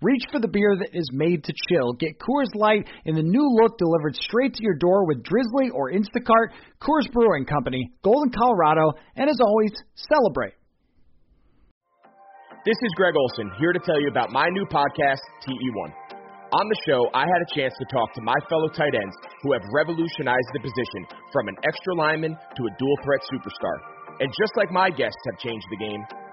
Reach for the beer that is made to chill. Get Coors Light in the new look delivered straight to your door with Drizly or Instacart. Coors Brewing Company, Golden, Colorado, and as always, celebrate. This is Greg Olsen here to tell you about my new podcast, TE1. On the show, I had a chance to talk to my fellow tight ends who have revolutionized the position from an extra lineman to a dual threat superstar. And just like my guests have changed the game,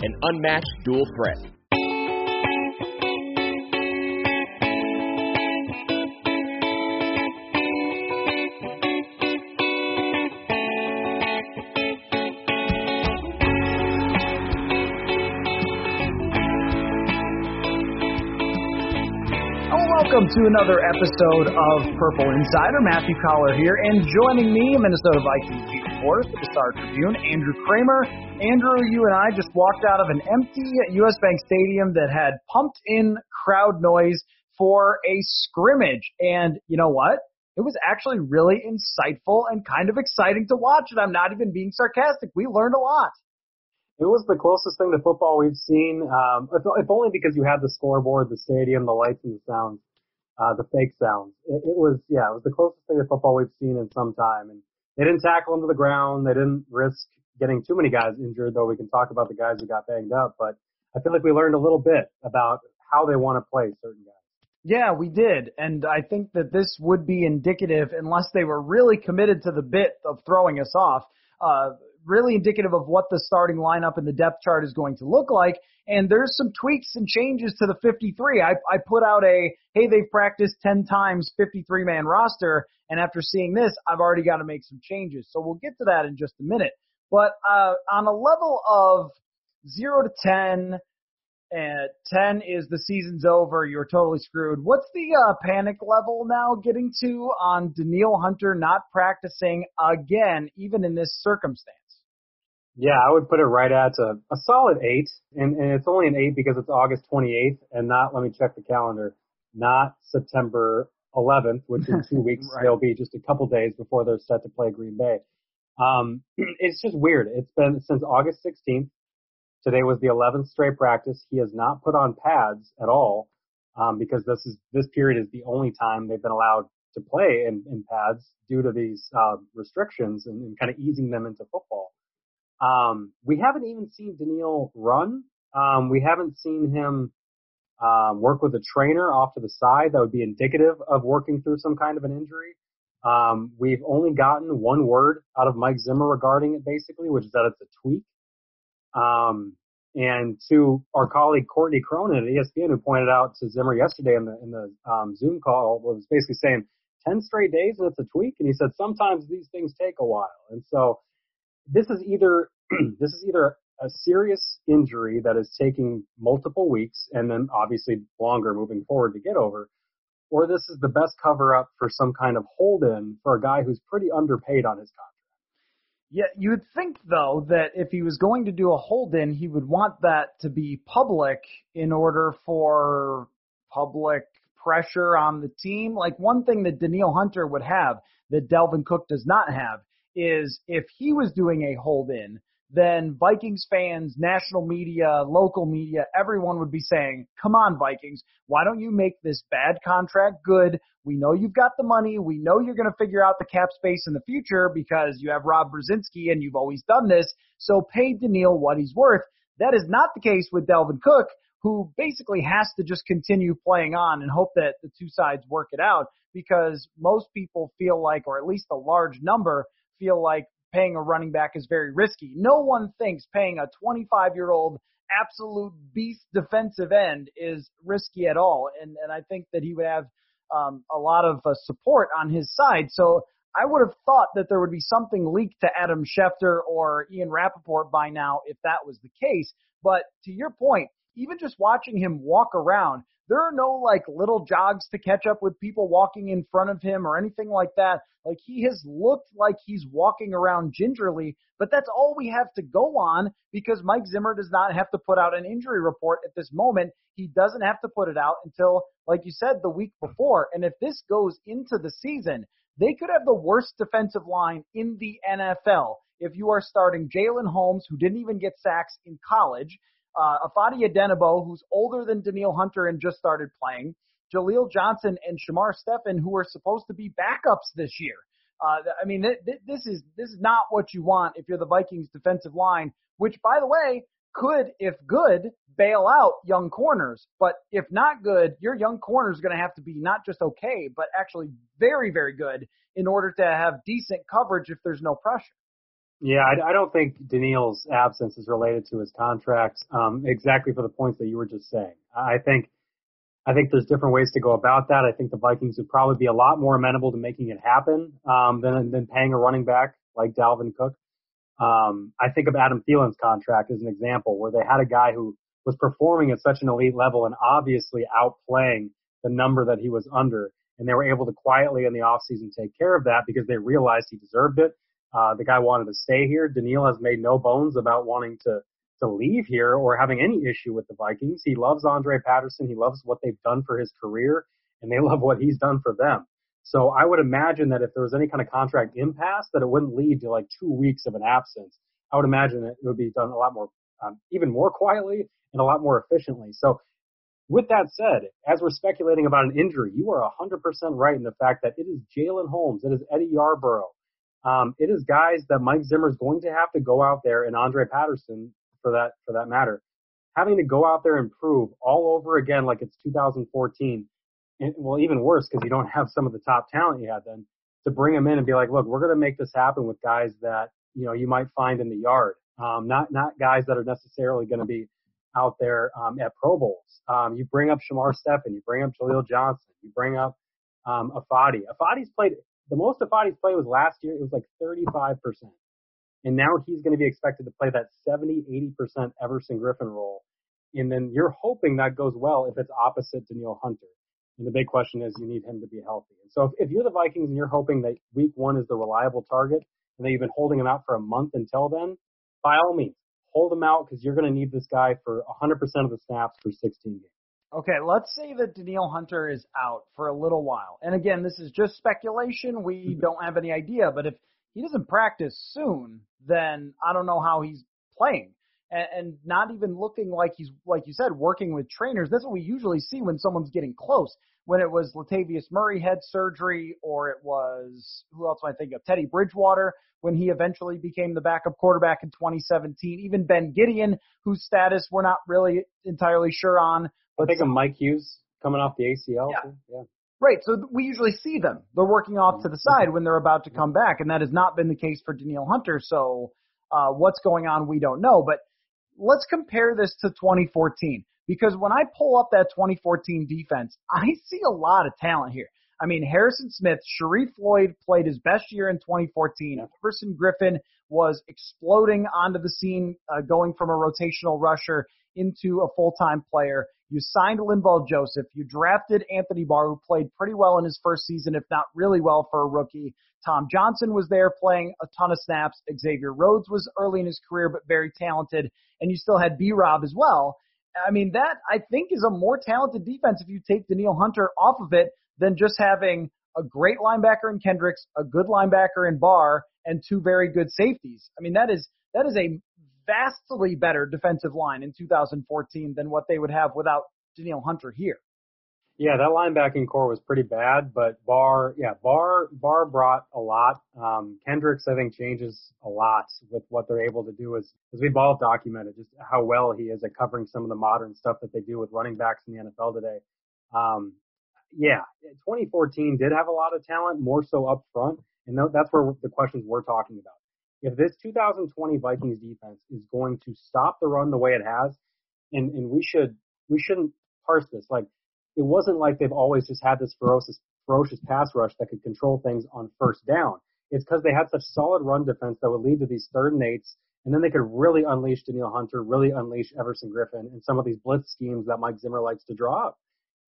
an unmatched dual threat. Welcome to another episode of Purple Insider. Matthew Coller here, and joining me, Minnesota Vikings beat reporter for the Star Tribune, Andrew Krammer. Andrew, you and I just walked out of an empty U.S. Bank Stadium that had pumped in crowd noise for a scrimmage, and you know what? It was actually really insightful and kind of exciting to watch, and I'm not even being sarcastic. We learned a lot. It was the closest thing to football we've seen, um, if, if only because you had the scoreboard, the stadium, the lights, and the sounds uh, the fake sounds. It, it was, yeah, it was the closest thing to football we've seen in some time. And they didn't tackle him to the ground. They didn't risk getting too many guys injured, though we can talk about the guys who got banged up. But I feel like we learned a little bit about how they want to play certain guys. Yeah, we did. And I think that this would be indicative, unless they were really committed to the bit of throwing us off, uh, really indicative of what the starting lineup and the depth chart is going to look like. And there's some tweaks and changes to the 53. I, I put out a, hey, they've practiced 10 times 53 man roster. And after seeing this, I've already got to make some changes. So we'll get to that in just a minute. But uh, on a level of 0 to 10, and 10 is the season's over, you're totally screwed. What's the uh, panic level now getting to on Danielle Hunter not practicing again, even in this circumstance? Yeah, I would put it right at a, a solid eight, and, and it's only an eight because it's August 28th and not, let me check the calendar, not September 11th, which in two weeks right. they'll be just a couple days before they're set to play Green Bay. Um, it's just weird. It's been since August 16th. Today was the 11th straight practice. He has not put on pads at all um, because this is this period is the only time they've been allowed to play in, in pads due to these uh, restrictions and, and kind of easing them into football. Um, we haven't even seen Danielle run. Um, we haven't seen him um, work with a trainer off to the side. That would be indicative of working through some kind of an injury. Um, we've only gotten one word out of Mike Zimmer regarding it, basically, which is that it's a tweak. Um, and to our colleague Courtney Cronin at ESPN, who pointed out to Zimmer yesterday in the in the um, Zoom call, was basically saying ten straight days and it's a tweak. And he said sometimes these things take a while. And so this is either this is either a serious injury that is taking multiple weeks and then obviously longer moving forward to get over, or this is the best cover up for some kind of hold in for a guy who's pretty underpaid on his contract. Yeah, you would think though that if he was going to do a hold in, he would want that to be public in order for public pressure on the team. Like one thing that Danielle Hunter would have that Dalvin Cook does not have is if he was doing a hold in, then Vikings fans, national media, local media, everyone would be saying, come on, Vikings, why don't you make this bad contract good? We know you've got the money. We know you're going to figure out the cap space in the future because you have Rob Brzezinski and you've always done this. So pay Danielle what he's worth. That is not the case with Dalvin Cook, who basically has to just continue playing on and hope that the two sides work it out because most people feel like, or at least a large number, feel like paying a running back is very risky. No one thinks paying a 25 year old absolute beast defensive end is risky at all. And, and I think that he would have um, a lot of uh, support on his side. So I would have thought that there would be something leaked to Adam Schefter or Ian Rapoport by now if that was the case. But to your point, even just watching him walk around, there are no like little jogs to catch up with people walking in front of him or anything like that. Like he has looked like he's walking around gingerly, but that's all we have to go on because Mike Zimmer does not have to put out an injury report at this moment. He doesn't have to put it out until, like you said, the week before. And if this goes into the season, they could have the worst defensive line in the NFL if you are starting Jalen Holmes, who didn't even get sacks in college, uh, Ifeadi Odenigbo, who's older than Danielle Hunter and just started playing, Jaleel Johnson and Shamar Stephen, who are supposed to be backups this year. Uh, I mean, th- th- this is this is not what you want if you're the Vikings defensive line, which, by the way, could, if good, bail out young corners. But if not good, your young corner is going to have to be not just okay, but actually very, very good in order to have decent coverage if there's no pressure. Yeah, I, I don't think Danielle's absence is related to his contract, um, exactly for the points that you were just saying. I think, I think there's different ways to go about that. I think the Vikings would probably be a lot more amenable to making it happen, um, than, than paying a running back like Dalvin Cook. Um, I think of Adam Thielen's contract as an example where they had a guy who was performing at such an elite level and obviously outplaying the number that he was under. And they were able to quietly in the offseason take care of that because they realized he deserved it uh, the guy wanted to stay here. Danielle has made no bones about wanting to to leave here or having any issue with the Vikings. He loves Andre Patterson. He loves what they've done for his career, and they love what he's done for them. So I would imagine that if there was any kind of contract impasse, that it wouldn't lead to like two weeks of an absence. I would imagine that it would be done a lot more, um, even more quietly and a lot more efficiently. So with that said, as we're speculating about an injury, you are 100% right in the fact that it is Jalen Holmes, it is Eddie Yarborough, um, it is guys that Mike Zimmer is going to have to go out there and Andre Patterson for that for that matter, having to go out there and prove all over again like it's 2014. And, well, even worse because you don't have some of the top talent you had then to bring them in and be like, look, we're going to make this happen with guys that you know you might find in the yard, um, not not guys that are necessarily going to be out there um, at Pro Bowls. Um, you bring up Shamar Stephen, you bring up Jaleel Johnson, you bring up um, Ifeadi. Ifeadi's played the most Ifeadi's play was last year. It was like 35%. And now he's going to be expected to play that 70, 80% Everson Griffen role. And then you're hoping that goes well if it's opposite Danielle Hunter. And the big question is you need him to be healthy. And so if, if you're the Vikings and you're hoping that week one is the reliable target and that you've been holding him out for a month until then, by all means, hold him out because you're going to need this guy for 100% of the snaps for 16 games. Okay, let's say that Danielle Hunter is out for a little while. And again, this is just speculation. We mm-hmm. don't have any idea. But if he doesn't practice soon, then I don't know how he's playing. And, and not even looking like he's, like you said, working with trainers. That's what we usually see when someone's getting close. When it was Latavius Murray had surgery, or it was, who else am I think of? Teddy Bridgewater, when he eventually became the backup quarterback in 2017. Even Ben Gedeon, whose status we're not really entirely sure on, I think of Mike Hughes coming off the ACL. Yeah. yeah. Right. So we usually see them. They're working off to the side when they're about to come back, and that has not been the case for Danielle Hunter. So uh, what's going on, we don't know. But let's compare this to 2014 because when I pull up that 2014 defense, I see a lot of talent here. I mean, Harrison Smith, Sharrif Floyd played his best year in 2014. Everson Griffen was exploding onto the scene, uh, going from a rotational rusher into a full-time player. You signed Linval Joseph. You drafted Anthony Barr, who played pretty well in his first season, if not really well for a rookie. Tom Johnson was there playing a ton of snaps. Xavier Rhodes was early in his career, but very talented. And you still had B Rob as well. I mean, that I think is a more talented defense if you take Danielle Hunter off of it than just having a great linebacker in Kendricks, a good linebacker in Barr, and two very good safeties. I mean, that is that is a vastly better defensive line in 2014 than what they would have without Danielle Hunter here. Yeah, that linebacking core was pretty bad, but Barr, yeah, Barr, Barr brought a lot. Um, Kendricks, I think, changes a lot with what they're able to do as, as we've all documented, just how well he is at covering some of the modern stuff that they do with running backs in the NFL today. Um, yeah, 2014 did have a lot of talent, more so up front, and that's where the questions we're talking about. If this 2020 Vikings defense is going to stop the run the way it has, and, and we should, we shouldn't parse this. Like, it wasn't like they've always just had this ferocious, ferocious pass rush that could control things on first down. It's because they had such solid run defense that would lead to these third and eights, and then they could really unleash Danielle Hunter, really unleash Everson Griffen, and some of these blitz schemes that Mike Zimmer likes to draw up.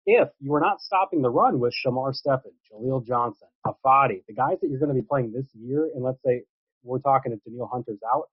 If you are not stopping the run with Shamar Stephen, Jaleel Johnson, Ifeadi, the guys that you're going to be playing this year, and let's say we're talking if Danielle Hunter's out,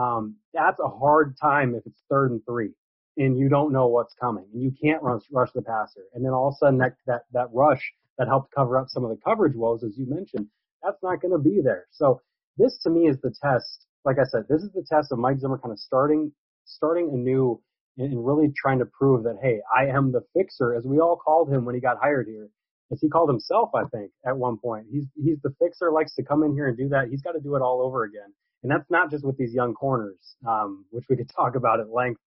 um, that's a hard time if it's third and three and you don't know what's coming and you can't rush, rush the passer. And then all of a sudden that, that, that rush that helped cover up some of the coverage woes, as you mentioned, that's not going to be there. So this to me is the test. Like I said, this is the test of Mike Zimmer kind of starting, starting anew and really trying to prove that, hey, I am the fixer, as we all called him when he got hired here. As he called himself, I think, at one point. He's he's the fixer, likes to come in here and do that. He's got to do it all over again. And that's not just with these young corners, um, which we could talk about at length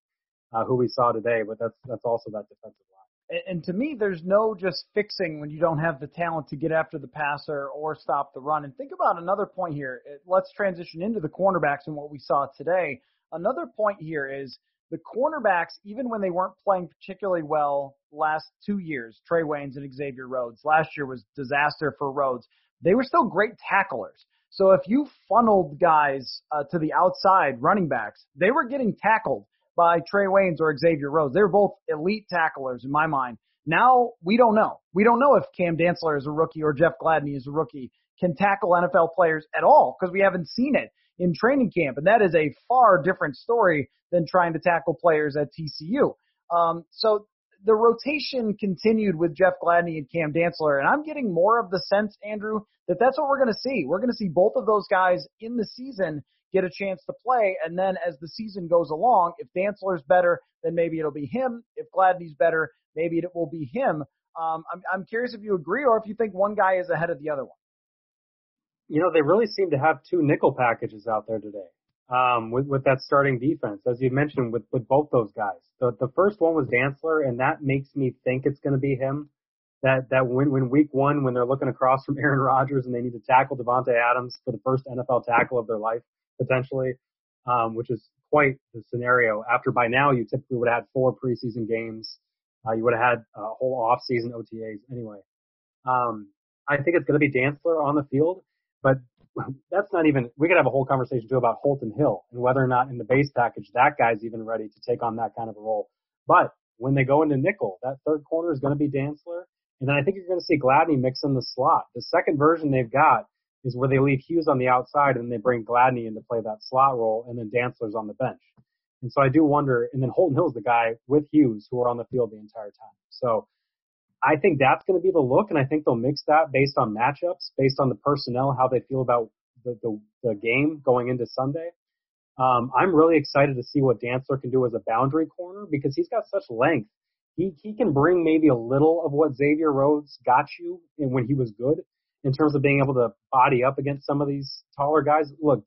uh, who we saw today, but that's that's also that defensive line. And, and to me, there's no just fixing when you don't have the talent to get after the passer or stop the run. And think about another point here. Let's transition into the cornerbacks and what we saw today. Another point here is the cornerbacks, even when they weren't playing particularly well last two years, Trae Waynes and Xavier Rhodes. Last year was disaster for Rhodes. They were still great tacklers. So if you funneled guys uh, to the outside running backs, they were getting tackled by Trae Waynes or Xavier Rhodes. They're both elite tacklers in my mind. Now we don't know. We don't know if Cam Dantzler is a rookie or Jeff Gladney is a rookie can tackle NFL players at all because we haven't seen it in training camp, and that is a far different story than trying to tackle players at TCU. Um, so the rotation continued with Jeff Gladney and Cam Dantzler, and I'm getting more of the sense, Andrew, that that's what we're going to see. We're going to see both of those guys in the season get a chance to play. And then as the season goes along, if Dantzler's better, then maybe it'll be him. If Gladney's better, maybe it will be him. Um, I'm, I'm curious if you agree or if you think one guy is ahead of the other one. You know, they really seem to have two nickel packages out there today. Um, with, with that starting defense, as you mentioned, with, with both those guys. The, the first one was Dantzler, and that makes me think it's going to be him. That, that when, when week one, when they're looking across from Aaron Rodgers and they need to tackle Davante Adams for the first NFL tackle of their life, potentially, um, which is quite the scenario. After by now you typically would have had four preseason games. Uh, you would have had a whole off-season OTAs anyway. Um, I think it's going to be Dantzler on the field, but that's not even. We could have a whole conversation too about Holton Hill and whether or not in the base package that guy's even ready to take on that kind of a role. But when they go into nickel, that third corner is going to be Dantzler, and then I think you're going to see Gladney mix in the slot. The second version they've got is where they leave Hughes on the outside and they bring Gladney in to play that slot role and then Dantzler's on the bench. And so I do wonder, and then Holton Hill's the guy with Hughes who are on the field the entire time. So I think that's going to be the look, and I think they'll mix that based on matchups, based on the personnel, how they feel about the, the, the game going into Sunday. Um, I'm really excited to see what Dantzler can do as a boundary corner because he's got such length. He, he can bring maybe a little of what Xavier Rhodes got you when he was good, in terms of being able to body up against some of these taller guys. Look,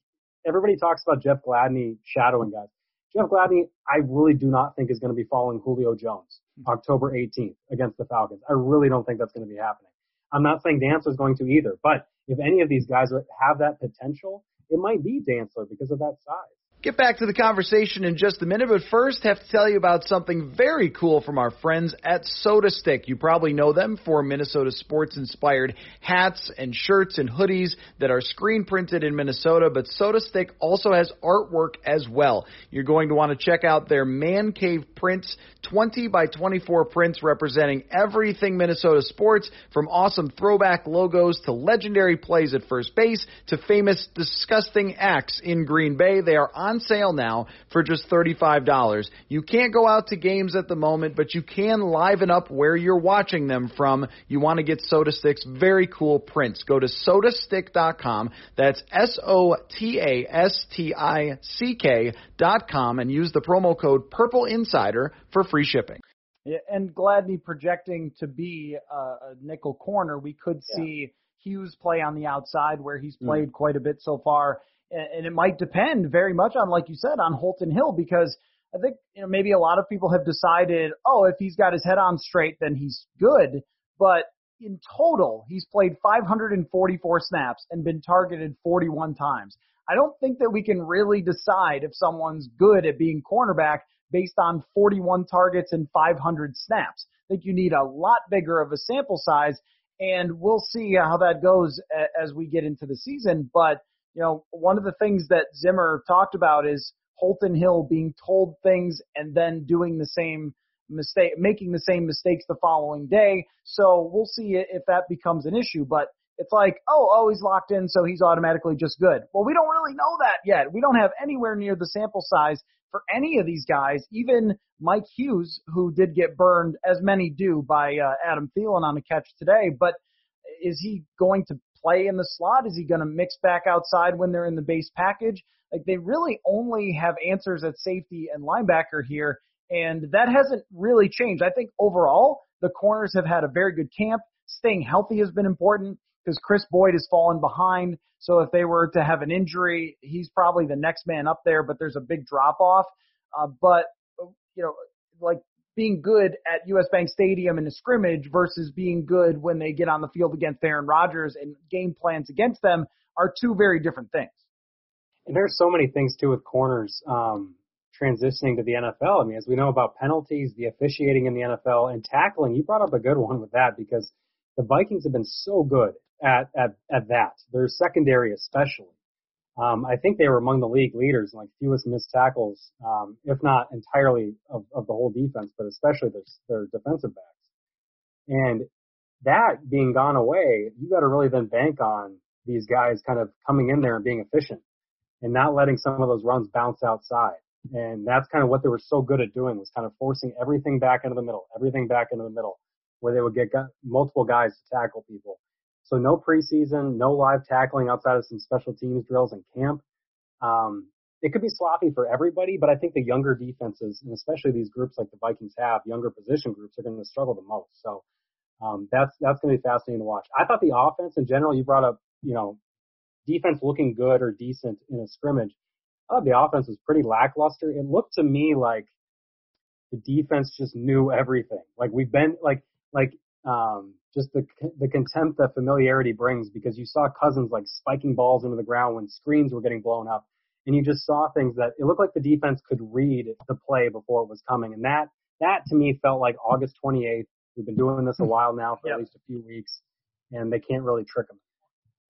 everybody talks about Jeff Gladney shadowing guys. Jeff Gladney, I really do not think is going to be following Julio Jones hmm. October 18th against the Falcons. I really don't think that's going to be happening. I'm not saying Dantzler is going to either, but if any of these guys have that potential, it might be Dantzler because of that size. Get back to the conversation in just a minute, but first have to tell you about something very cool from our friends at SotaStick. You probably know them for Minnesota sports inspired hats and shirts and hoodies that are screen printed in Minnesota, but SotaStick also has artwork as well. You're going to want to check out their Man Cave prints, 20 by 24 prints representing everything Minnesota sports, from awesome throwback logos to legendary plays at first base to famous disgusting acts in Green Bay. They are on on sale now for just $35. You can't go out to games at the moment, but you can liven up where you're watching them from. You want to get SotaStick's very cool prints. Go to sotastick.com. That's S O T A S T I C K.com and use the promo code Purple Insider for free shipping. Yeah, and Gladney projecting to be a, a nickel corner, we could see Hughes play on the outside where he's mm. played mm. quite a bit so far. And, it might depend very much on, like you said, on Holton Hill because I think you know maybe a lot of people have decided, oh, if he's got his head on straight, then he's good. But in total, he's played 544 snaps and been targeted 41 times. I don't think that we can really decide if someone's good at being cornerback based on 41 targets and 500 snaps. I think you need a lot bigger of a sample size and we'll see how that goes as we get into the season. But you know, one of the things that Zimmer talked about is Holton Hill being told things and then doing the same mistake, making the same mistakes the following day. So we'll see if that becomes an issue. But it's like, oh, oh, he's locked in, so he's automatically just good. Well, we don't really know that yet. We don't have anywhere near the sample size for any of these guys, even Mike Hughes, who did get burned, as many do, by uh, Adam Thielen on a catch today. But is he going to play in the slot? Is he going to mix back outside when they're in the base package? Like they really only have answers at safety and linebacker here, and that hasn't really changed. I think overall the corners have had a very good camp. Staying healthy has been important because Chris Boyd has fallen behind. So if they were to have an injury, he's probably the next man up there, but there's a big drop off. Uh, but, you know, like being good at US Bank Stadium in a scrimmage versus being good when they get on the field against Aaron Rodgers and game plans against them are two very different things. And there's so many things too with corners um, transitioning to the NFL. I mean, as we know about penalties, the officiating in the NFL, and tackling. You brought up a good one with that because the Vikings have been so good at at at that. Their secondary, especially. Um, I think they were among the league leaders in like fewest missed tackles, um, if not entirely of, of the whole defense, but especially their, their defensive backs. And that being gone away, you got to really then bank on these guys kind of coming in there and being efficient and not letting some of those runs bounce outside. And that's kind of what they were so good at doing was kind of forcing everything back into the middle, everything back into the middle, where they would get multiple guys to tackle people. So no preseason, no live tackling outside of some special teams drills in camp. Um, it could be sloppy for everybody, but I think the younger defenses, and especially these groups like the Vikings have, younger position groups, are going to struggle the most. So um, that's that's going to be fascinating to watch. I thought the offense in general, you brought up, you know, defense looking good or decent in a scrimmage. I thought the offense was pretty lackluster. It looked to me like the defense just knew everything. Like we've been like like um, just the the contempt that familiarity brings because you saw Cousins like spiking balls into the ground when screens were getting blown up, and you just saw things that it looked like the defense could read the play before it was coming, and that that to me felt like August 28th. We've been doing this a while now for yep. at least a few weeks, and they can't really trick them.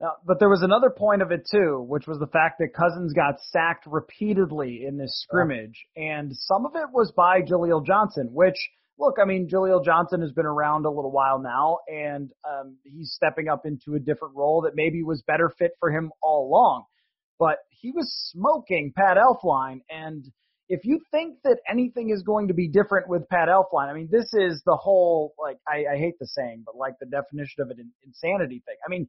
Now, uh, but there was another point of it too, which was the fact that Cousins got sacked repeatedly in this scrimmage, and some of it was by Jaleel Johnson, which look, I mean, Jaleel Johnson has been around a little while now, and um, he's stepping up into a different role that maybe was better fit for him all along. But he was smoking Pat Elflein, and if you think that anything is going to be different with Pat Elflein, I mean, this is the whole like I, I hate the saying, but like the definition of an insanity thing. I mean,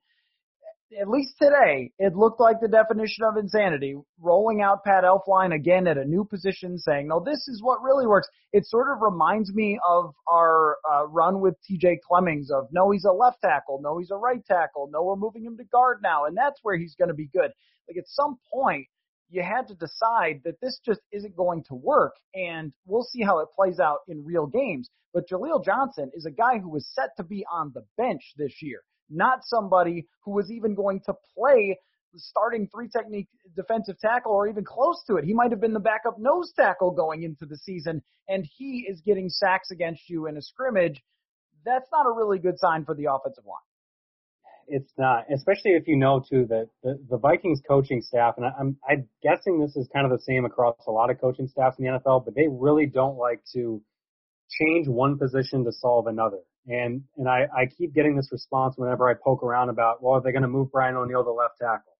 at least today, it looked like the definition of insanity, rolling out Pat Elflein again at a new position, saying, no, this is what really works. It sort of reminds me of our uh, run with TJ Clemmings of, no, he's a left tackle, no, he's a right tackle, no, we're moving him to guard now, and that's where he's going to be good. Like at some point, you had to decide that this just isn't going to work, and we'll see how it plays out in real games. But Jaleel Johnson is a guy who was set to be on the bench this year not somebody who was even going to play the starting three technique defensive tackle or even close to it. He might have been the backup nose tackle going into the season, and he is getting sacks against you in a scrimmage. That's not a really good sign for the offensive line. It's not, especially if you know too that the, the Vikings coaching staff, and I, I'm I'm guessing this is kind of the same across a lot of coaching staffs in the NFL, but they really don't like to change one position to solve another. And and I, I keep getting this response whenever I poke around about, well, are they going to move Brian O'Neill to left tackle?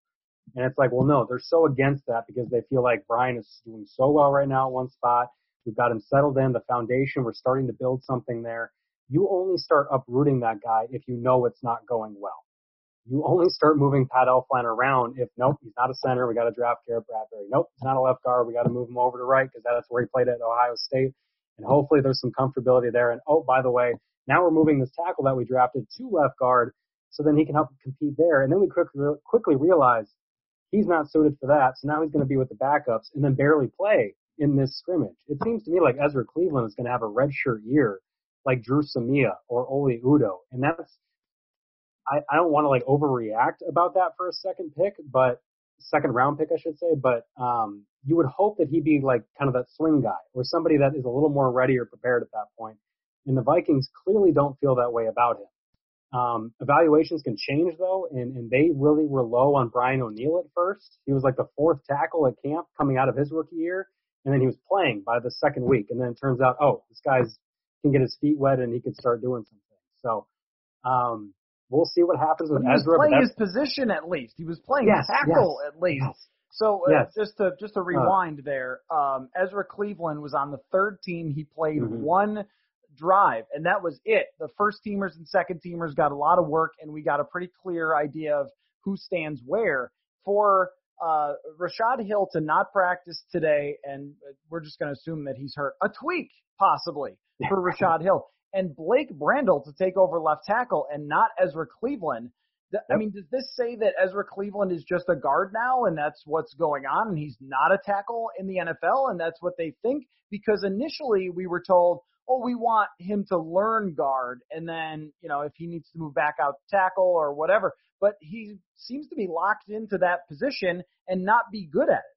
And it's like, well, no, they're so against that because they feel like Brian is doing so well right now at one spot. We've got him settled in, the foundation, we're starting to build something there. You only start uprooting that guy if you know it's not going well. You only start moving Pat Elflein around if nope, he's not a center. We got to draft Garrett Bradbury. Nope, he's not a left guard. We got to move him over to right because that's where he played at Ohio State. And hopefully there's some comfortability there. And oh, by the way, now we're moving this tackle that we drafted to left guard so then he can help compete there. And then we quickly quickly realize he's not suited for that. So now he's going to be with the backups and then barely play in this scrimmage. It seems to me like Ezra Cleveland is going to have a redshirt year like Dru Samia or Oli Udoh, And that's I, I don't want to like overreact about that for a second pick, but second round pick, I should say. But um, you would hope that he'd be like kind of that swing guy or somebody that is a little more ready or prepared at that point. And the Vikings clearly don't feel that way about him. Um, evaluations can change though, and, and they really were low on Brian O'Neill at first. He was like the fourth tackle at camp coming out of his rookie year, and then he was playing by the second week. And then it turns out, oh, this guy's can get his feet wet and he can start doing something. So um, we'll see what happens with he was Ezra. Playing his position at least. He was playing yes, tackle yes, at least. Yes. So uh, yes. just to just to uh. rewind uh, there, um, Ezra Cleveland was on the third team. He played mm-hmm. one drive, and that was it. The first teamers and second teamers got a lot of work, and we got a pretty clear idea of who stands where. For uh, Rashad Hill to not practice today, and we're just going to assume that he's hurt. A tweak, possibly, for Rashad Hill. And Blake Brandel to take over left tackle and not Ezra Cleveland. I mean, does this say that Ezra Cleveland is just a guard now and that's what's going on and he's not a tackle in the NFL and that's what they think? Because initially we were told, oh, we want him to learn guard and then, you know, if he needs to move back out tackle or whatever. But he seems to be locked into that position and not be good at it.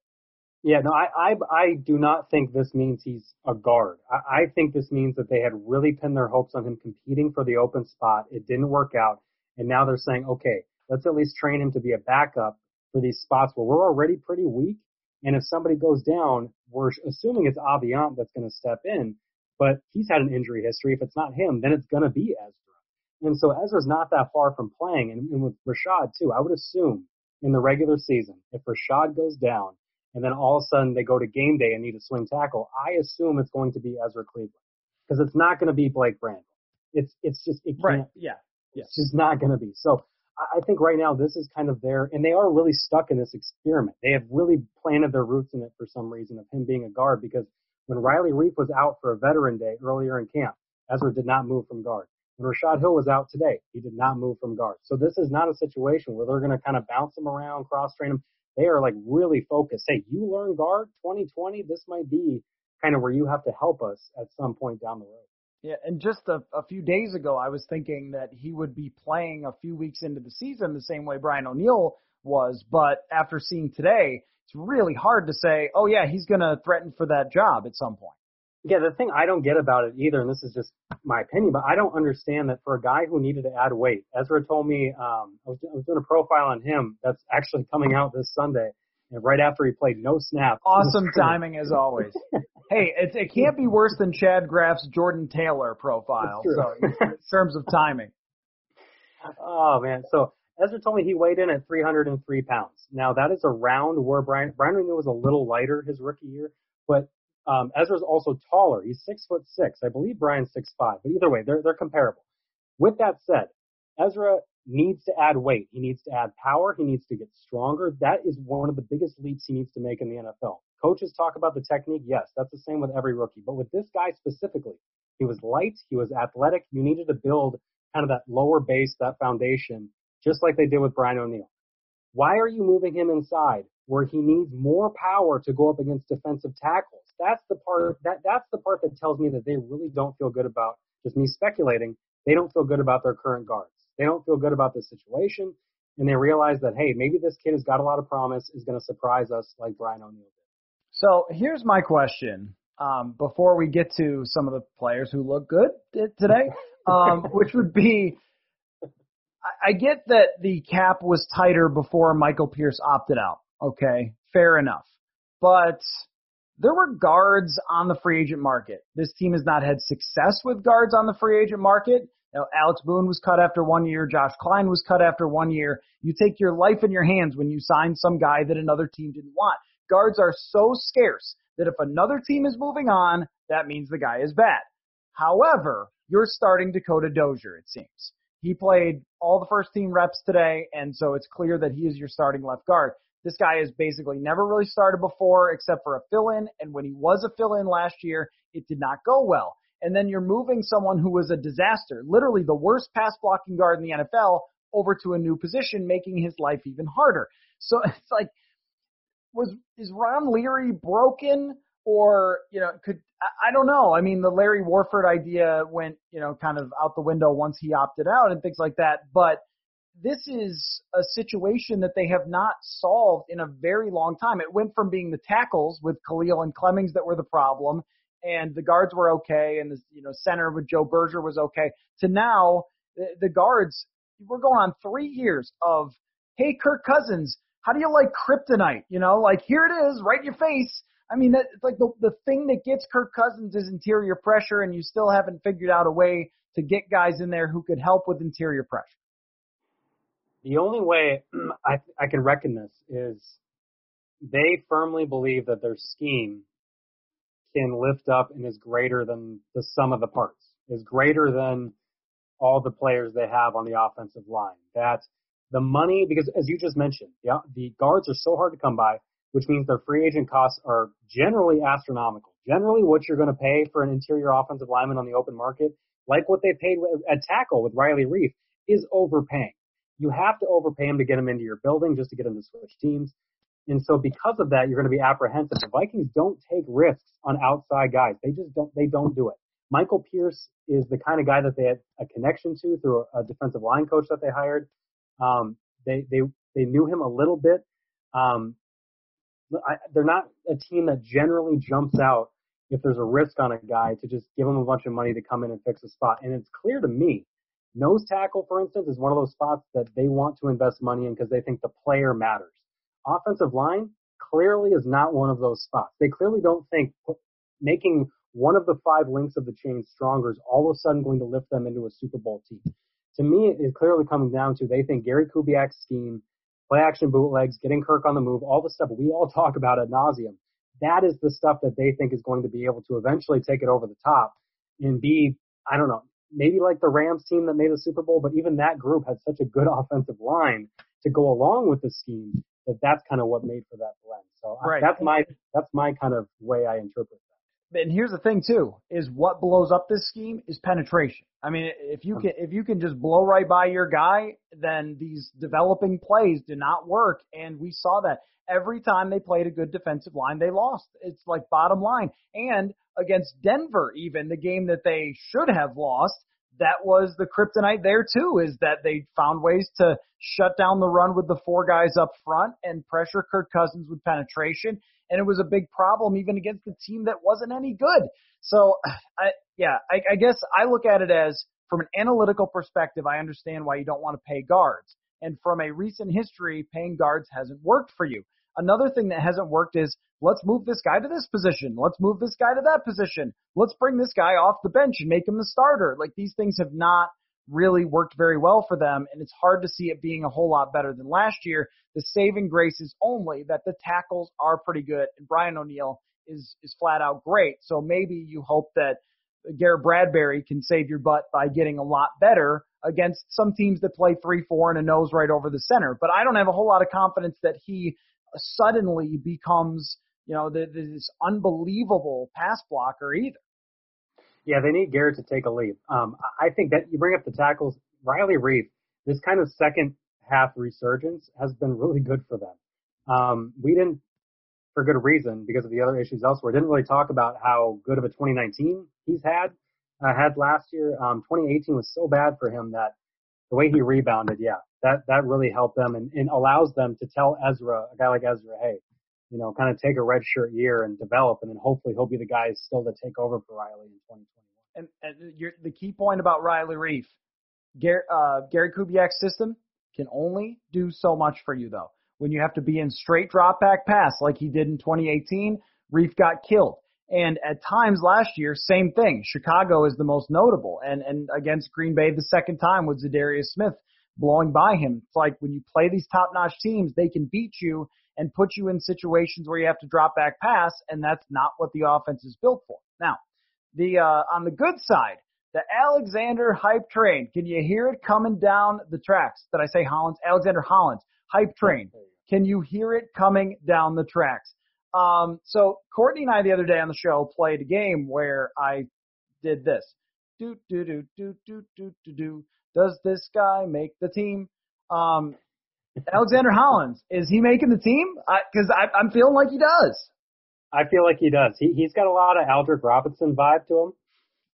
Yeah, no, I, I, I do not think this means he's a guard. I, I think this means that they had really pinned their hopes on him competing for the open spot. It didn't work out. And now they're saying, okay, let's at least train him to be a backup for these spots where we're already pretty weak. And if somebody goes down, we're assuming it's Aviant that's going to step in, but he's had an injury history. If it's not him, then it's going to be Ezra. And so Ezra's not that far from playing. And, and with Rashad too, I would assume in the regular season, if Rashad goes down, and then all of a sudden they go to game day and need a swing tackle, I assume it's going to be Ezra Cleveland because it's not going to be Blake Brandel. It's it's just it can't. Right. Yeah. It's just not going to be. So I think right now this is kind of their, and they are really stuck in this experiment. They have really planted their roots in it for some reason of him being a guard because when Riley Reiff was out for a veteran day earlier in camp, Ezra did not move from guard. When Rashad Hill was out today, he did not move from guard. So this is not a situation where they're going to kind of bounce him around, cross train him they are like really focused. Hey, you learn guard 2020. This might be kind of where you have to help us at some point down the road. Yeah, and just a, a few days ago, I was thinking that he would be playing a few weeks into the season the same way Brian O'Neill was, but after seeing today, it's really hard to say, oh yeah, he's going to threaten for that job at some point. Yeah, the thing I don't get about it either, and this is just my opinion, but I don't understand that for a guy who needed to add weight, Ezra told me, um, I was, I was doing a profile on him that's actually coming out this Sunday, and right after he played no snap. Awesome timing as always. hey, it, it can't be worse than Chad Graff's Jordan Taylor profile, so in terms of timing. Oh man, so Ezra told me he weighed in at 303 pounds. Now that is around where Brian Brian was a little lighter his rookie year, but um, Ezra's also taller. He's six foot six. I believe Brian's six five. But either way, they're they're comparable. With that said, Ezra needs to add weight. He needs to add power. He needs to get stronger. That is one of the biggest leaps he needs to make in the NFL. Coaches talk about the technique. Yes, that's the same with every rookie. But with this guy specifically, he was light. He was athletic. You needed to build kind of that lower base, that foundation, just like they did with Brian O'Neill. Why are you moving him inside where he needs more power to go up against defensive tackles? that's the part that that's the part that tells me that they really don't feel good about just me speculating. They don't feel good about their current guards. They don't feel good about this situation, and they realize that hey, maybe this kid has got a lot of promise, is going to surprise us like Brian O'Neill did. So here's my question. Um, before we get to some of the players who look good today, um, which would be, I get that the cap was tighter before Michael Pierce opted out. Okay, fair enough. But there were guards on the free agent market. This team has not had success with guards on the free agent market. Know, Alex Boone was cut after one year. Josh Kline was cut after one year. You take your life in your hands when you sign some guy that another team didn't want. Guards are so scarce that if another team is moving on, that means the guy is bad. However, you're starting Dakota Dozier, it seems. He played all the first team reps today, and so it's clear that he is your starting left guard. This guy has basically never really started before except for a fill in, and when he was a fill in last year, it did not go well. And then you're moving someone who was a disaster, literally the worst pass blocking guard in the NFL, over to a new position, making his life even harder. So it's like, was is Ron Leary broken? Or you know could I, don't know. I mean, the Larry Warford idea went you know kind of out the window once he opted out and things like that. But this is a situation that they have not solved in a very long time. It went from being the tackles with Kalil and Clemmings that were the problem, and the guards were okay, and the you know center with Joe Berger was okay, to now the guards. We're going on three years of hey Kirk Cousins, how do you like kryptonite? You know, like here it is, right in your face. I mean, it's like the the thing that gets Kirk Cousins is interior pressure, and you still haven't figured out a way to get guys in there who could help with interior pressure. The only way I I can reckon this is they firmly believe that their scheme can lift up and is greater than the sum of the parts, is greater than all the players they have on the offensive line. That the money, because as you just mentioned, yeah, the guards are so hard to come by which means their free agent costs are generally astronomical. Generally, what you're going to pay for an interior offensive lineman on the open market, like what they paid at tackle with Riley Reiff, is overpaying. You have to overpay him to get him into your building just to get him to switch teams. And so because of that, you're going to be apprehensive. The Vikings don't take risks on outside guys. They just don't, they don't do it. Michael Pierce is the kind of guy that they had a connection to through a, defensive line coach that they hired. Um, they, they, they knew him a little bit. Um, I, they're not a team that generally jumps out if there's a risk on a guy to just give him a bunch of money to come in and fix a spot. And it's clear to me, nose tackle, for instance, is one of those spots that they want to invest money in because they think the player matters. Offensive line clearly is not one of those spots. They clearly don't think making one of the five links of the chain stronger is all of a sudden going to lift them into a Super Bowl team. To me, it is clearly coming down to they think Gary Kubiak's scheme play action bootlegs, getting Kirk on the move, all the stuff we all talk about ad nauseum. That is the stuff that they think is going to be able to eventually take it over the top and be, I don't know, maybe like the Rams team that made the Super Bowl, but even that group had such a good offensive line to go along with the scheme that that's kind of what made for that blend. So right. I, that's my that's my kind of way I interpret and here's the thing too, is what blows up this scheme is penetration. I mean, if you hmm. can if you can just blow right by your guy, then these developing plays do not work. And we saw that every time they played a good defensive line, they lost. It's like bottom line. And against Denver, even the game that they should have lost, that was the kryptonite there too, is that they found ways to shut down the run with the four guys up front and pressure Kirk Cousins with penetration. And it was a big problem even against the team that wasn't any good. So, I, yeah, I, I guess I look at it as from an analytical perspective, I understand why you don't want to pay guards. And from a recent history, paying guards hasn't worked for you. Another thing that hasn't worked is let's move this guy to this position. Let's move this guy to that position. Let's bring this guy off the bench and make him the starter. Like these things have not really worked very well for them, and it's hard to see it being a whole lot better than last year. The saving grace is only that the tackles are pretty good, and Brian O'Neill is is flat out great. So maybe you hope that Garrett Bradbury can save your butt by getting a lot better against some teams that play three four and a nose right over the center. But I don't have a whole lot of confidence that he suddenly becomes, you know, this unbelievable pass blocker either. Yeah, they need Garrett to take a leap. Um, I think that you bring up the tackles, Riley Reiff, this kind of second half resurgence has been really good for them. Um, we didn't, for good reason, because of the other issues elsewhere, didn't really talk about how good of a 2019 he's had, uh, had last year. Um, 2018 was so bad for him that the way he rebounded, yeah, that that really helped them and, and allows them to tell Ezra, a guy like Ezra, hey, you know, kind of take a red shirt year and develop, and then hopefully he'll be the guy still to take over for Riley in 2021. And, and the key point about Riley Reiff, Gary, uh, Gary Kubiak's system can only do so much for you though. When you have to be in straight drop back pass like he did in 2018, Reiff got killed. And at times last year, same thing. Chicago is the most notable. And, and against Green Bay the second time with Za'Darius Smith blowing by him. It's like when you play these top notch teams, they can beat you and put you in situations where you have to drop back pass, and that's not what the offense is built for. Now, the uh, on the good side, the Alexander hype train. Can you hear it coming down the tracks? Did I say Hollins? Alexander Hollins hype train. Can you hear it coming down the tracks? Um, so Courtney and I the other day on the show played a game where I did this. Do do do do do do do do. Does this guy make the team? Um, Alexander Hollins is he making the team? Because I'm feeling like he does. I feel like he does. He he's got a lot of Aldrick Robinson vibe to him.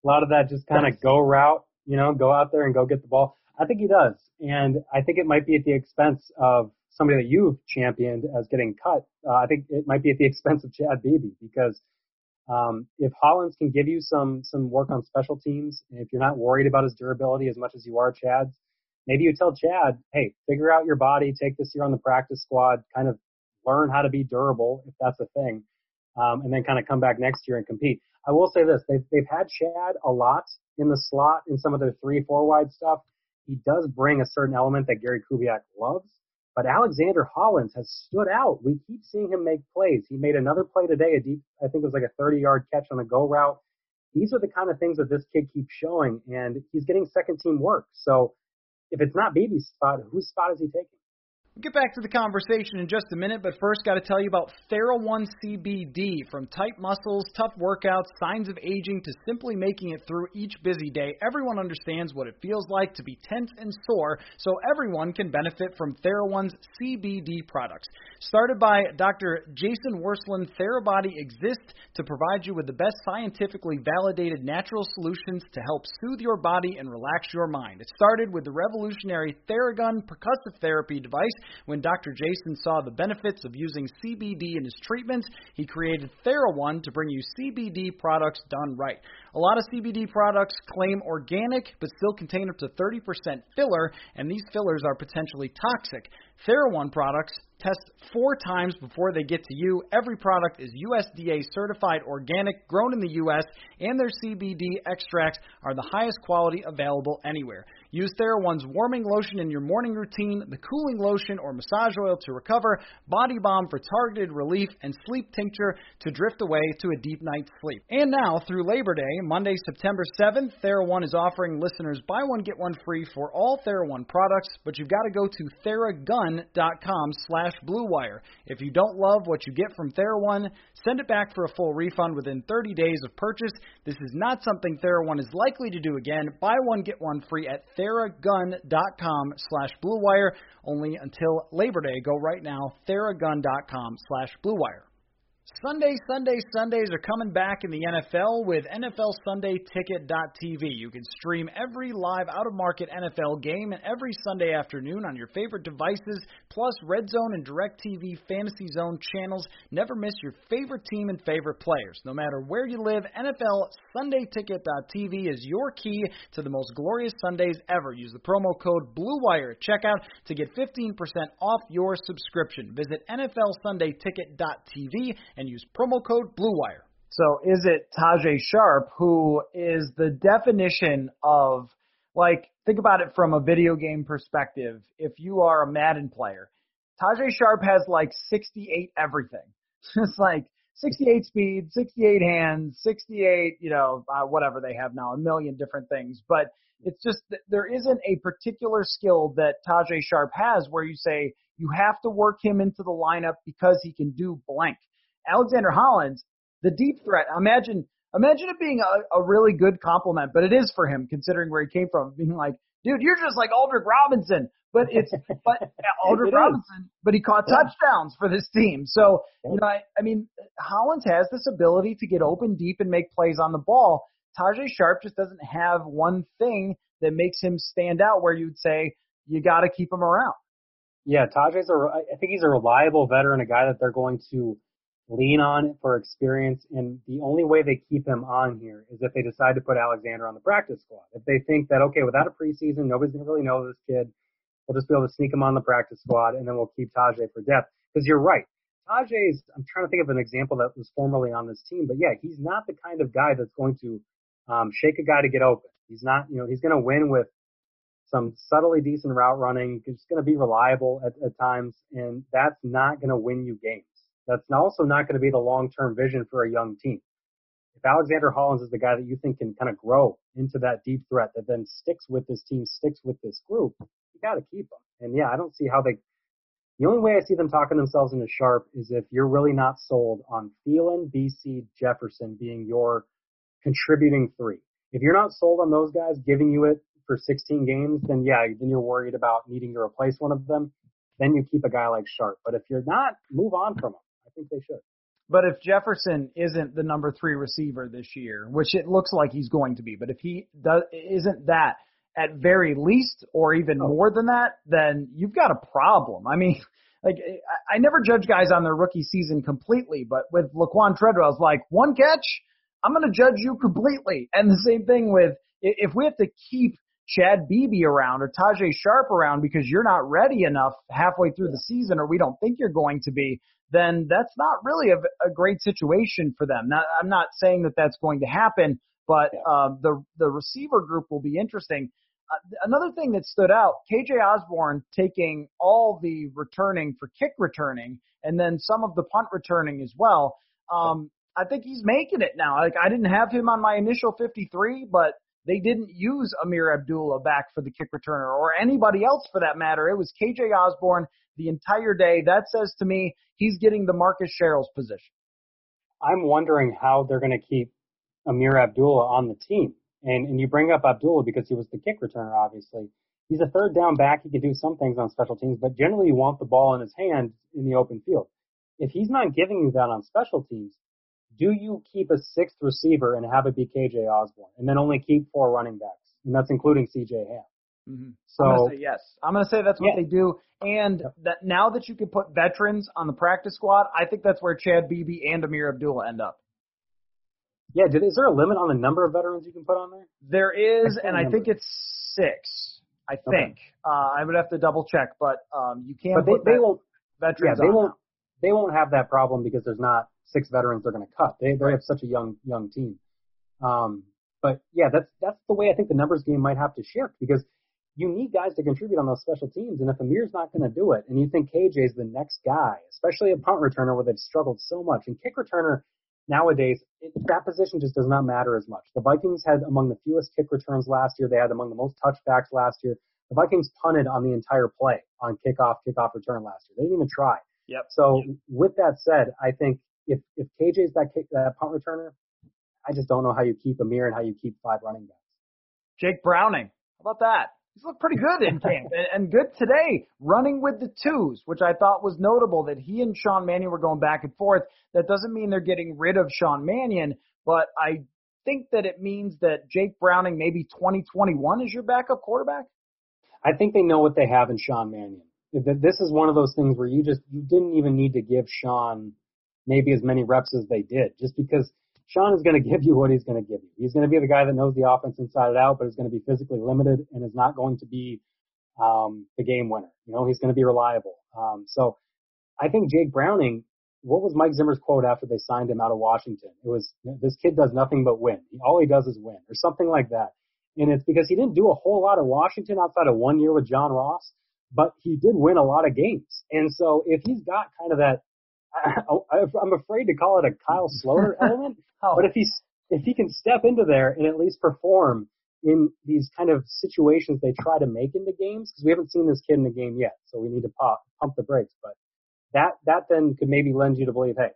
A lot of that just kind of go route, you know, go out there and go get the ball. I think he does, and I think it might be at the expense of somebody that you've championed as getting cut. Uh, I think it might be at the expense of Chad Beebe because um, if Hollins can give you some some work on special teams, and if you're not worried about his durability as much as you are Chad's, maybe you tell Chad, hey, figure out your body, take this year on the practice squad, kind of learn how to be durable if that's a thing, um, and then kind of come back next year and compete. I will say this: they've they've had Chad a lot in the slot in some of their three four wide stuff. He does bring a certain element that Gary Kubiak loves. But Alexander Hollins has stood out. We keep seeing him make plays. He made another play today, a deep, I think it was like a 30 yard catch on a go route. These are the kind of things that this kid keeps showing, and he's getting second team work. So if it's not Beebe's spot, whose spot is he taking? We'll get back to the conversation in just a minute, but first, got to tell you about TheraOne CBD. From tight muscles, tough workouts, signs of aging, to simply making it through each busy day, everyone understands what it feels like to be tense and sore, so everyone can benefit from TheraOne's CBD products. Started by Dr. Jason Wersland, TheraBody exists to provide you with the best scientifically validated natural solutions to help soothe your body and relax your mind. It started with the revolutionary Theragun percussive therapy device when Dr. Jason saw the benefits of using CBD in his treatments, he created TheraOne to bring you CBD products done right. A lot of CBD products claim organic but still contain up to 30% filler, and these fillers are potentially toxic. TheraOne products test four times before they get to you. Every product is USDA certified organic, grown in the U.S., and their CBD extracts are the highest quality available anywhere. Use TheraOne's warming lotion in your morning routine, the cooling lotion or massage oil to recover, body balm for targeted relief, and sleep tincture to drift away to a deep night's sleep. And now, through Labor Day, Monday, September 7th, TheraOne is offering listeners buy one, get one free for all TheraOne products, but you've got to go to theragun.com slash bluewire. If you don't love what you get from TheraOne, send it back for a full refund within 30 days of purchase. This is not something TheraOne is likely to do again. Buy one, get one free at TheraOne theragun.com slash bluewire. Only until Labor Day. Go right now, theragun.com slash bluewire. Sunday, Sunday, Sundays are coming back in the NFL with NFL Sunday Ticket.tv. You can stream every live out of market NFL game and every Sunday afternoon on your favorite devices, plus Red Zone and DirecTV Fantasy Zone channels. Never miss your favorite team and favorite players. No matter where you live, NFL Sunday Ticket.tv is your key to the most glorious Sundays ever. Use the promo code BLUEWIRE at checkout to get 15% off your subscription. Visit NFLSundayTicket.tv and use promo code BLUEWIRE. So is it Tajae Sharpe who is the definition of like think about it from a video game perspective. If you are a Madden player, Tajae Sharpe has like 68 everything. It's like 68 speed, 68 hands, 68, you know, uh, whatever they have now, a million different things. But it's just that there isn't a particular skill that Tajae Sharpe has where you say you have to work him into the lineup because he can do blank. Alexander Hollins, the deep threat. Imagine, imagine it being a, a really good compliment, but it is for him considering where he came from. Being like, dude, you're just like Aldrick Robinson, but it's but Aldrick it Robinson, but he caught yeah. touchdowns for this team. So you know, I, I mean, Hollins has this ability to get open deep and make plays on the ball. Tajae Sharpe just doesn't have one thing that makes him stand out where you'd say you got to keep him around. Yeah, Tajae's a. I think he's a reliable veteran, a guy that they're going to lean on for experience. And the only way they keep him on here is if they decide to put Alexander on the practice squad. If they think that, okay, without a preseason, nobody's going to really know this kid. We'll just be able to sneak him on the practice squad and then we'll keep Tajae for depth. Because you're right. Tajae's, I'm trying to think of an example that was formerly on this team, but yeah, he's not the kind of guy that's going to um, shake a guy to get open. He's not, you know, he's going to win with some subtly decent route running. He's going to be reliable at, at times, and that's not going to win you games. That's also not going to be the long-term vision for a young team. If Alexander Hollins is the guy that you think can kind of grow into that deep threat that then sticks with this team, sticks with this group, you got to keep him. And yeah, I don't see how they. The only way I see them talking themselves into Sharpe is if you're really not sold on Thielen, Bisi, Jefferson being your contributing three. If you're not sold on those guys giving you it for 16 games, then yeah, then you're worried about needing to replace one of them. Then you keep a guy like Sharpe. But if you're not, move on from him. Think they should. But if Jefferson isn't the number three receiver this year, which it looks like he's going to be, but if he does, isn't that at very least or even oh. more than that, then you've got a problem. I mean, like I never judge guys on their rookie season completely, but with Laquan Treadwell, it's like one catch, I'm going to judge you completely. And the same thing with if we have to keep Chad Beebe around or Tajae Sharpe around because you're not ready enough halfway through the season or we don't think you're going to be, then that's not really a, a great situation for them. Now, I'm not saying that that's going to happen, but um, the the receiver group will be interesting. Uh, another thing that stood out, KJ Osborn taking all the returning for kick returning and then some of the punt returning as well. Um, I think he's making it now. Like I didn't have him on my initial 53, but they didn't use Ameer Abdullah back for the kick returner or anybody else for that matter. It was KJ Osborn the entire day. That says to me he's getting the Marcus Sherels position. I'm wondering how they're going to keep Ameer Abdullah on the team. And and you bring up Abdullah because he was the kick returner, obviously. He's a third down back. He can do some things on special teams, but generally you want the ball in his hand in the open field. If he's not giving you that on special teams, do you keep a sixth receiver and have it be KJ Osborn and then only keep four running backs? And that's including CJ Ham. Mm-hmm. So I'm gonna say yes. I'm gonna say that's what yeah. they do. And that now that you can put veterans on the practice squad, I think that's where Chad Beebe and Ameer Abdullah end up. Yeah, did, is there a limit on the number of veterans you can put on there? There is, I and I think it's six. I think. Okay. Uh, I would have to double check, but um, you can. But they, they won't. Veterans. Yeah, they won't. Now. They won't have that problem because there's not six veterans they're going to cut. They they have such a young young team. Um, but yeah, that's that's the way I think the numbers game might have to shift because you need guys to contribute on those special teams. And if Ameer's not going to do it, and you think KJ is the next guy, especially a punt returner where they've struggled so much, and kick returner nowadays, it, that position just does not matter as much. The Vikings had among the fewest kick returns last year. They had among the most touchbacks last year. The Vikings punted on the entire play on kickoff, kickoff return last year. They didn't even try. Yep. So yep. with that said, I think if if KJ's that kick, that punt returner, I just don't know how you keep Ameer and how you keep five running backs. Jake Browning, how about that? He's looked pretty good in camp and, and good today, running with the twos, which I thought was notable that he and Sean Mannion were going back and forth. That doesn't mean they're getting rid of Sean Mannion, but I think that it means that Jake Browning maybe 2021 is your backup quarterback. I think they know what they have in Sean Mannion. This is one of those things where you just you didn't even need to give Sean maybe as many reps as they did, just because Sean is going to give you what he's going to give you. He's going to be the guy that knows the offense inside and out, but is going to be physically limited and is not going to be um, the game winner. You know, he's going to be reliable. Um, so I think Jake Browning. What was Mike Zimmer's quote after they signed him out of Washington? It was, "This kid does nothing but win. All he does is win," or something like that. And it's because he didn't do a whole lot of Washington outside of one year with John Ross, but he did win a lot of games. And so if he's got kind of that I, I'm afraid to call it a Kyle Sloter element, oh. but if he's if he can step into there and at least perform in these kind of situations they try to make into games, because we haven't seen this kid in a game yet, so we need to pop, pump the brakes. But that that then could maybe lend you to believe, hey,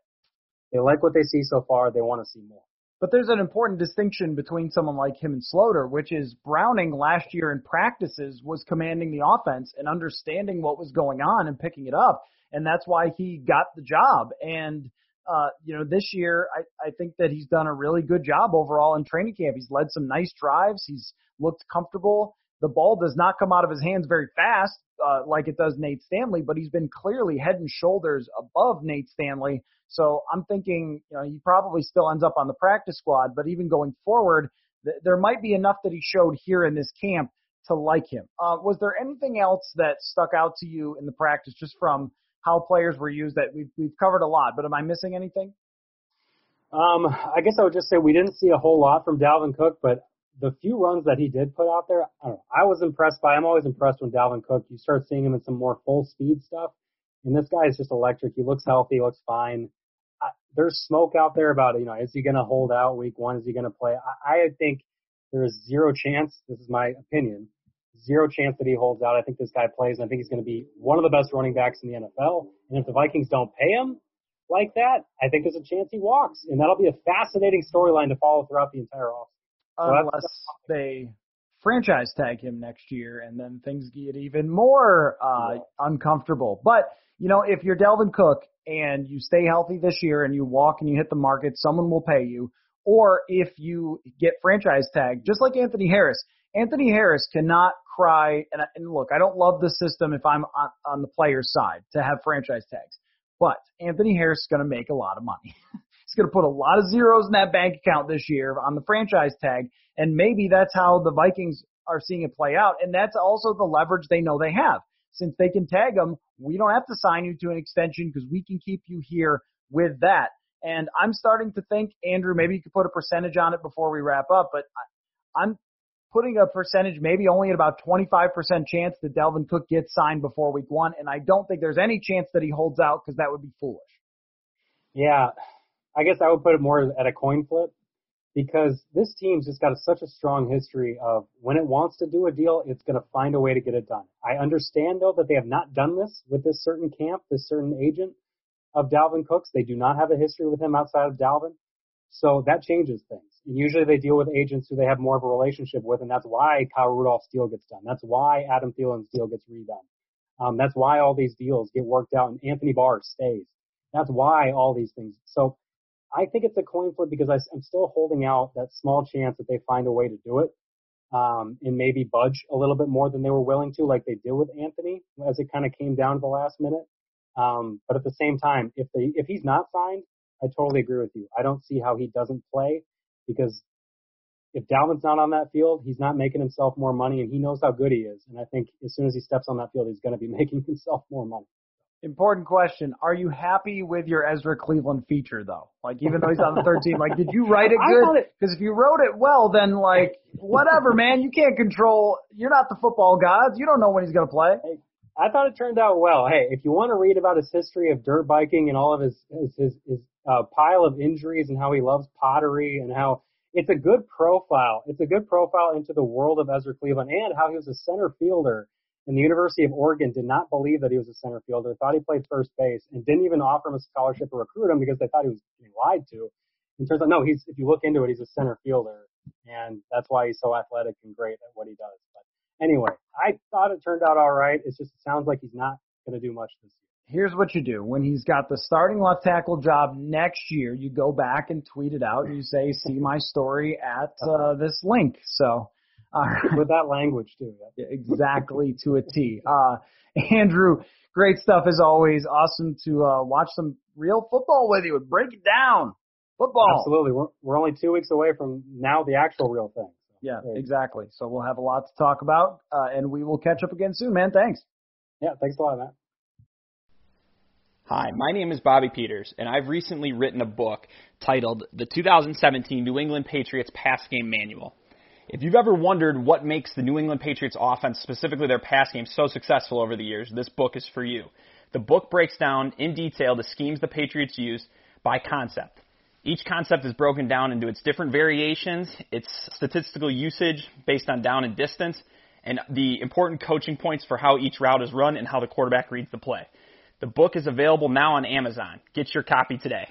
they like what they see so far, they want to see more. But there's an important distinction between someone like him and Sloter, which is Browning last year in practices was commanding the offense and understanding what was going on and picking it up and that's why he got the job. And uh, you know, this year I, I think that he's done a really good job overall in training camp. He's led some nice drives. He's looked comfortable. The ball does not come out of his hands very fast, uh, like it does Nate Stanley, but he's been clearly head and shoulders above Nate Stanley. So I'm thinking, you know, he probably still ends up on the practice squad, but even going forward, th- there might be enough that he showed here in this camp to like him. Uh, was there anything else that stuck out to you in the practice just from how players were used. That we've we've covered a lot, but am I missing anything? Um, I guess I would just say we didn't see a whole lot from Dalvin Cook, but the few runs that he did put out there, I, don't know, I was impressed by. I'm always impressed when Dalvin Cook. You start seeing him in some more full speed stuff, and this guy is just electric. He looks healthy, he looks fine. I, there's smoke out there about you know is he going to hold out week one? Is he going to play? I, I think there is zero chance. This is my opinion. Zero chance that he holds out. I think this guy plays, and I think he's going to be one of the best running backs in the NFL. And if the Vikings don't pay him like that, I think there's a chance he walks, and that'll be a fascinating storyline to follow throughout the entire offseason unless they franchise tag him next year, and then things get even more uh, yeah. uncomfortable. But you know, if you're Dalvin Cook and you stay healthy this year and you walk and you hit the market, someone will pay you. Or if you get franchise tagged, just like Anthony Harris, Anthony Harris cannot cry. And, and look, I don't love the system if I'm on, on the player's side to have franchise tags, but Anthony Harris is going to make a lot of money. Going to put a lot of zeros in that bank account this year on the franchise tag, and maybe that's how the Vikings are seeing it play out, and that's also the leverage they know they have. Since they can tag them, we don't have to sign you to an extension because we can keep you here with that. And I'm starting to think, Andrew, maybe you could put a percentage on it before we wrap up, but I'm putting a percentage maybe only at about 25% chance that Dalvin Cook gets signed before week one. And I don't think there's any chance that he holds out because that would be foolish. Yeah, I guess I would put it more at a coin flip because this team's just got a, such a strong history of when it wants to do a deal, it's going to find a way to get it done. I understand though that they have not done this with this certain camp, this certain agent of Dalvin Cooks. They do not have a history with him outside of Dalvin. So that changes things. And usually they deal with agents who they have more of a relationship with, and that's why Kyle Rudolph's deal gets done. That's why Adam Thielen's deal gets redone. Um, that's why all these deals get worked out and Anthony Barr stays. That's why all these things. So I think it's a coin flip because I, am still holding out that small chance that they find a way to do it, um, and maybe budge a little bit more than they were willing to, like they did with Anthony, as it kind of came down to the last minute. Um, but at the same time, if they if he's not signed, I totally agree with you. I don't see how he doesn't play because if Dalvin's not on that field, he's not making himself more money, and he knows how good he is. And I think as soon as he steps on that field, he's going to be making himself more money. Important question. Are you happy with your Ezra Cleveland feature though? Like even though he's on the third team, like did you write it good? Because if you wrote it well, then like whatever, man. You can't control. You're not the football gods. You don't know when he's gonna play. Hey, I thought it turned out well. Hey, if you want to read about his history of dirt biking and all of his his his, his uh, pile of injuries and how he loves pottery and how it's a good profile. It's a good profile into the world of Ezra Cleveland and how he was a center fielder and the University of Oregon did not believe that he was a center fielder, thought he played first base, and didn't even offer him a scholarship or recruit him because they thought he was being lied to. In terms of no, he's if you look into it, he's a center fielder, and that's why he's so athletic and great at what he does. But anyway, I thought it turned out all right. It's just it sounds like he's not going to do much this year. Here's what you do when he's got the starting left tackle job next year. You go back and tweet it out, and you say, "See my story at uh, this link." So right. With that language too. Yeah. Exactly to a T. Uh, Andrew, great stuff as always. Awesome to uh, watch some real football with you and break it down. Football. Absolutely. We're, we're only two weeks away from now the actual real thing. So, yeah, great. exactly. So we'll have a lot to talk about, uh, and we will catch up again soon, man. Thanks. Yeah, thanks a lot, Matt. Hi, my name is Bobby Peters, and I've recently written a book titled The 2017 New England Patriots Pass Game Manual. If you've ever wondered what makes the New England Patriots offense, specifically their pass game, so successful over the years, this book is for you. The book breaks down in detail the schemes the Patriots use by concept. Each concept is broken down into its different variations, its statistical usage based on down and distance, and the important coaching points for how each route is run and how the quarterback reads the play. The book is available now on Amazon. Get your copy today.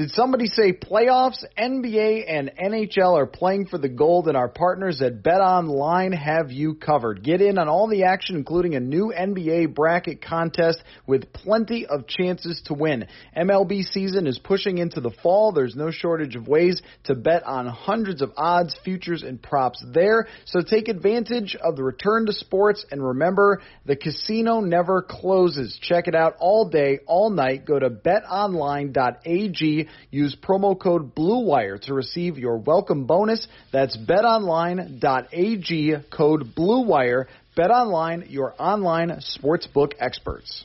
Did somebody say playoffs, NBA, and NHL are playing for the gold, and our partners at Bet Online have you covered? Get in on all the action, including a new NBA bracket contest with plenty of chances to win. MLB season is pushing into the fall. There's no shortage of ways to bet on hundreds of odds, futures, and props there. So take advantage of the return to sports, and remember, the casino never closes. Check it out all day, all night. Go to betonline.ag Use promo code BLUEWIRE to receive your welcome bonus. That's betonline.ag code BLUEWIRE. BetOnline, your online sportsbook experts.